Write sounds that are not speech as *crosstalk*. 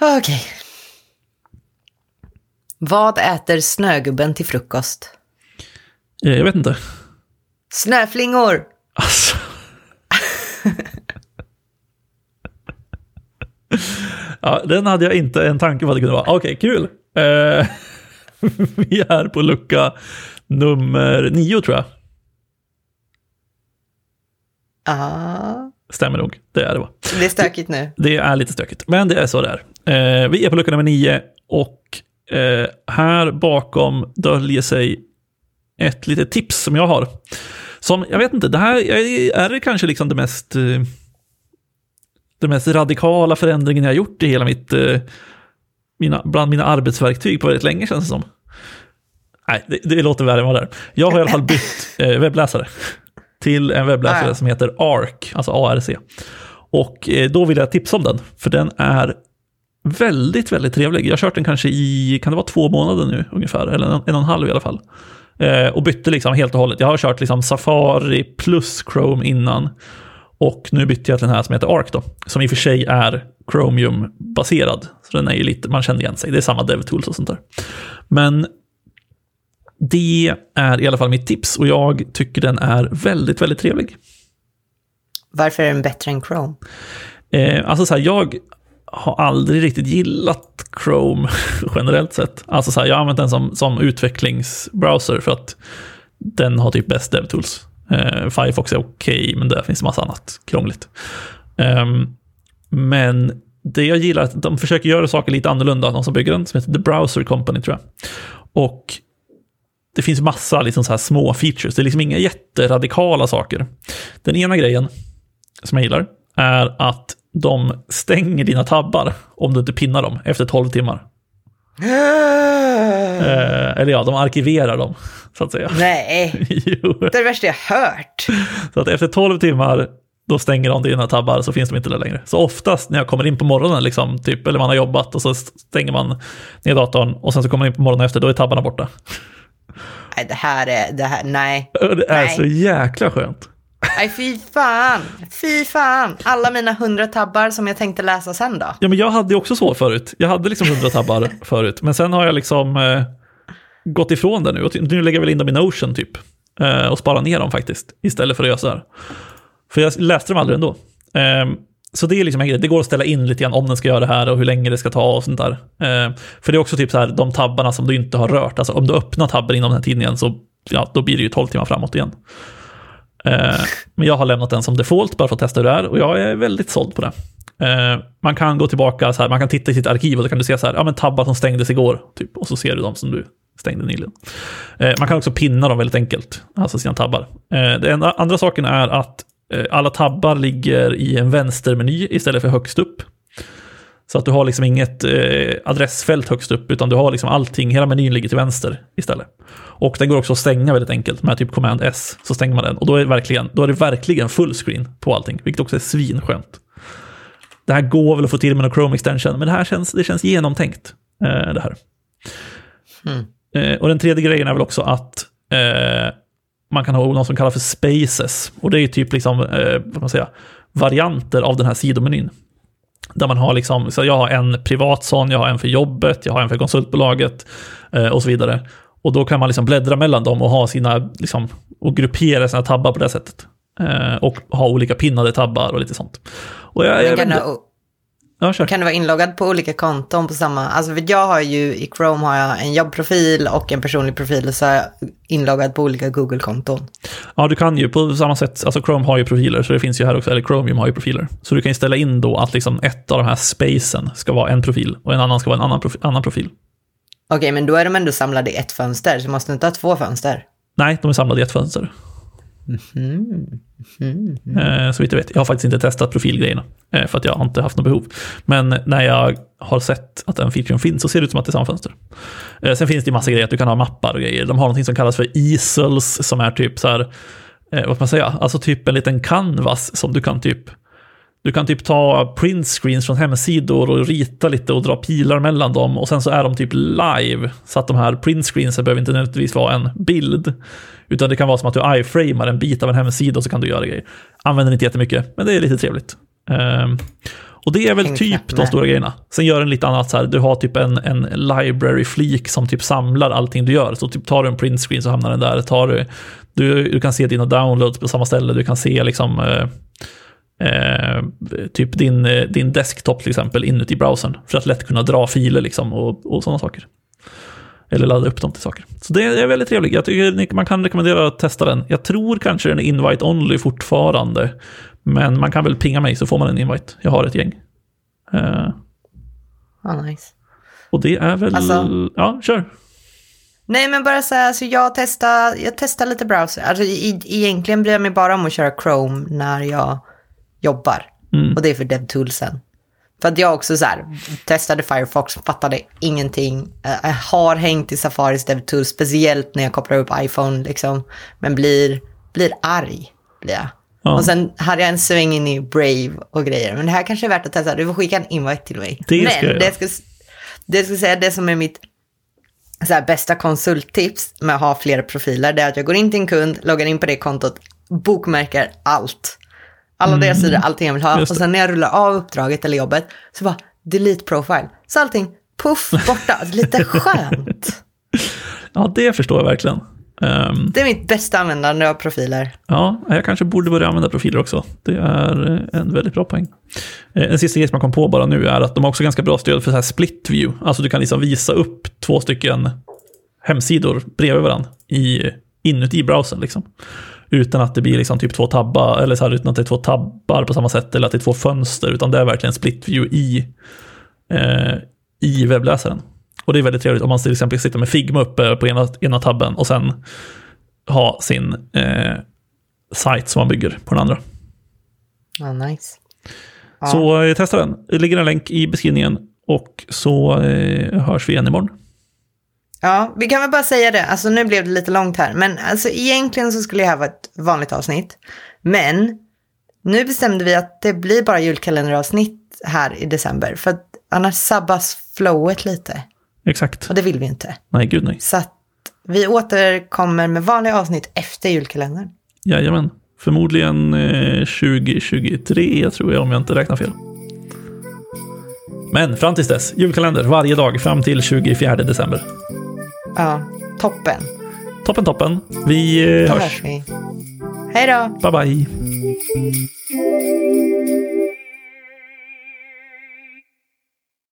Okej. Vad äter snögubben till frukost? Eh, Jag vet inte. Snöflingor! Alltså. *laughs* ja, den hade jag inte en tanke på att det kunde vara. Okej, kul. Eh, *laughs* vi är på lucka nummer nio tror jag. Ja, Stämmer nog. Det är det va? det är stökigt nu. Det är lite stökigt, men det är så det är. Eh, vi är på lucka nummer nio och eh, här bakom döljer sig ett litet tips som jag har. Som, jag vet inte, det här är, är det kanske liksom det mest, eh, den mest radikala förändringen jag har gjort i hela mitt, eh, mina, bland mina arbetsverktyg på väldigt länge känns det som. Nej, det, det låter värre än vad det är. Jag har i alla fall bytt eh, webbläsare till en webbläsare Ah, som heter ARC, alltså ARC. Och eh, då vill jag tipsa om den, för den är väldigt, väldigt trevlig. Jag har kört den kanske i, kan det vara två månader nu ungefär, eller en, en och en halv i alla fall. Eh, och bytte liksom helt och hållet. Jag har kört liksom Safari plus Chrome innan. Och nu bytte jag till den här som heter Arc då, som i och för sig är Chromium-baserad. Så den är ju lite, man känner igen sig, det är samma DevTools och sånt där. Men det är i alla fall mitt tips och jag tycker den är väldigt, väldigt trevlig. Varför är den bättre än Chrome? Eh, alltså så här, jag har aldrig riktigt gillat Chrome *laughs* generellt sett. Alltså så här, jag har använt den som, som utvecklingsbrowser för att den har typ bäst DevTools. Eh, Firefox är okej, men där finns massa annat krångligt. Ehm, men det jag gillar är att de försöker göra saker lite annorlunda, de som bygger den, som heter The Browser Company tror jag. Och det finns massa liksom så här små features, det är liksom inga jätteradikala saker. Den ena grejen som jag gillar är att de stänger dina tabbar om du inte pinnar dem efter 12 timmar. *gasps* Eh, eller ja, de arkiverar dem, så att säga. Nej, *laughs* det är det värsta jag hört. Så att efter 12 timmar, då stänger de dina tabbar så finns de inte där längre. Så oftast när jag kommer in på morgonen, liksom, typ, eller man har jobbat och så stänger man ner datorn och sen så kommer man in på morgonen efter, då är tabbarna borta. Nej, det här är, det här, nej. Och Det är Nej. så jäkla skönt. Nej, fy fan. Fy fan. Alla mina hundra tabbar som jag tänkte läsa sen då. Ja, men jag hade ju också så förut. Jag hade liksom 100 tabbar *laughs* förut, men sen har jag liksom eh, gått ifrån det nu. Och nu lägger jag väl in dem i Notion typ. Eh, och sparar ner dem faktiskt, istället för att göra så här. För jag läste dem aldrig ändå. Eh, så det är liksom en grej. Det går att ställa in lite grann om den ska göra det här och hur länge det ska ta och sånt där. Eh, för det är också typ så här, de tabbarna som du inte har rört. Alltså om du öppnar tabben inom den här tiden igen så ja, då blir det ju 12 timmar framåt igen. Eh, men jag har lämnat den som default bara för att testa hur det är och jag är väldigt såld på det. Eh, man kan gå tillbaka, så här, man kan titta i sitt arkiv och då kan du se så här, ja men tabbar som stängdes igår, typ, och så ser du de som du stängde nyligen. Eh, man kan också pinna dem väldigt enkelt, alltså sina tabbar. Eh, den andra saken är att alla tabbar ligger i en vänstermeny istället för högst upp. Så att du har liksom inget eh, adressfält högst upp, utan du har liksom allting, hela menyn ligger till vänster istället. Och den går också att stänga väldigt enkelt med typ command S, så stänger man den. Och då är det verkligen, då är det verkligen full screen på allting, vilket också är svinskönt. Det här går väl att få till med en Chrome extension, men det här känns, det känns genomtänkt. Eh, det här. Eh, och den tredje grejen är väl också att eh, man kan ha något som kallas för spaces. Och det är ju typ liksom, eh, vad man säga, varianter av den här sidomenyn. Där man har liksom, så jag har en privat sån, jag har en för jobbet, jag har en för konsultbolaget eh, och så vidare. Och då kan man liksom bläddra mellan dem och ha sina, liksom, och gruppera sina tabbar på det sättet. Eh, och ha olika pinnade tabbar och lite sånt. Och jag, jag, ja, kör. kan du vara inloggad på olika konton på samma... Alltså för jag har ju i Chrome har jag en jobbprofil och en personlig profil och så är jag inloggad på olika Google-konton. Ja, du kan ju på samma sätt, alltså Chrome har ju profiler, så det finns ju här också, eller Chromium har ju profiler. Så du kan ju ställa in då att liksom ett av de här spacen ska vara en profil och en annan ska vara en annan profil. Annan profil. Okej, men då är de ändå samlade i ett fönster, så måste du inte ha två fönster. Nej, de är samlade i ett fönster. Mhm. Mhm. Eh, så vitt jag vet. Jag har faktiskt inte testat profilgrejerna, eh, för att jag har inte haft något behov. Men när jag har sett att den featuren finns så ser det ut som att det är samma fönster. Eh, sen finns det ju massa grejer, att du kan ha mappar och grejer. De har någonting som kallas för easels, som är typ så här, vad ska man säga, alltså typ en liten canvas som du kan typ du kan typ ta print screens från hemsidor och rita lite och dra pilar mellan dem och sen så är de typ live. Så att de här print screensen behöver inte nödvändigtvis vara en bild. Utan det kan vara som att du iframar en bit av en hemsida och så kan du göra grejer. Använder inte jättemycket, men det är lite trevligt. Ehm, Och det är väl typ de stora grejerna. Sen gör den lite annat så här, du har typ en, en library flik som typ samlar allting du gör. Så typ tar du en print screen så hamnar den där. Tar du, du, du kan se dina downloads på samma ställe, du kan se liksom eh, eh, typ din, eh, din desktop till exempel inuti browsern. För att lätt kunna dra filer liksom och, och sådana saker. Eller ladda upp dem till saker. Så det är väldigt trevligt. Jag tycker man kan rekommendera att testa den. Jag tror kanske den är invite only fortfarande. Men man kan väl pinga mig så får man en invite. Jag har ett gäng. Eh, Ja, nice. och det är väl... Alltså- Ja, kör. Nej, men bara så här, alltså jag testar, jag testar lite browser. Alltså i, egentligen bryr jag mig bara om att köra Chrome när jag jobbar. Mm. Och det är för DevToolsen. För att jag också så här, testade Firefox, fattade ingenting. Eh, Jag har hängt i Safaris DevTools, speciellt när jag kopplar upp iPhone liksom. Men blir, blir arg, blir jag. Ja. Och sen hade jag en sväng in i Brave och grejer. Men det här kanske är värt att testa. Du får skicka en invite till mig. Det Men ska jag det jag ska, det jag ska säga, det som är mitt så här, bästa konsulttips med att ha flera profiler, det är att jag går in till en kund, loggar in på det kontot, bokmärker allt. Alla deras sidor, allting jag vill ha. Mm. Och sen när jag rullar av uppdraget eller jobbet, så bara delete profile. Så allting, puff, borta. *laughs* Lite skönt. Ja, det förstår jag verkligen. Ehm, Det är mitt bästa användande av profiler. Ja, jag kanske borde börja använda profiler också. Det är en väldigt bra poäng. Eh, En sista grej som jag kom på bara nu är att de har också ganska bra stöd för så här split view. Alltså du kan liksom visa upp två stycken hemsidor bredvid varandra i, inuti browsern. Liksom. Utan att det blir liksom typ två tabbar, eller så här, utan att det är två tabbar på samma sätt, eller att det är två fönster, utan det är verkligen split view i, eh, i webbläsaren. Och det är väldigt trevligt om man till exempel sitter med Figma uppe på ena, ena tabben och sen ha sin eh, sajt som man bygger på den andra. Ja, nice. Så eh, testa den. Det ligger en länk i beskrivningen och så eh, hörs vi igen imorgon. Ja, vi kan väl bara säga det. Alltså nu blev det lite långt här. Men alltså egentligen så skulle jag ha ett vanligt avsnitt. Men nu bestämde vi att det blir bara julkalenderavsnitt här i december. För att annars sabbas flowet lite. Exakt. Och det vill vi inte. Nej, gud nej. Så att vi återkommer med vanliga avsnitt efter julkalendern. Jajamän. Förmodligen eh, 2023 tror jag om jag inte räknar fel. Men fram tills dess, julkalender varje dag fram till 24 december. Ja, toppen. Toppen toppen. Vi eh, Då hörs. hörs vi. Hej då! Bye bye.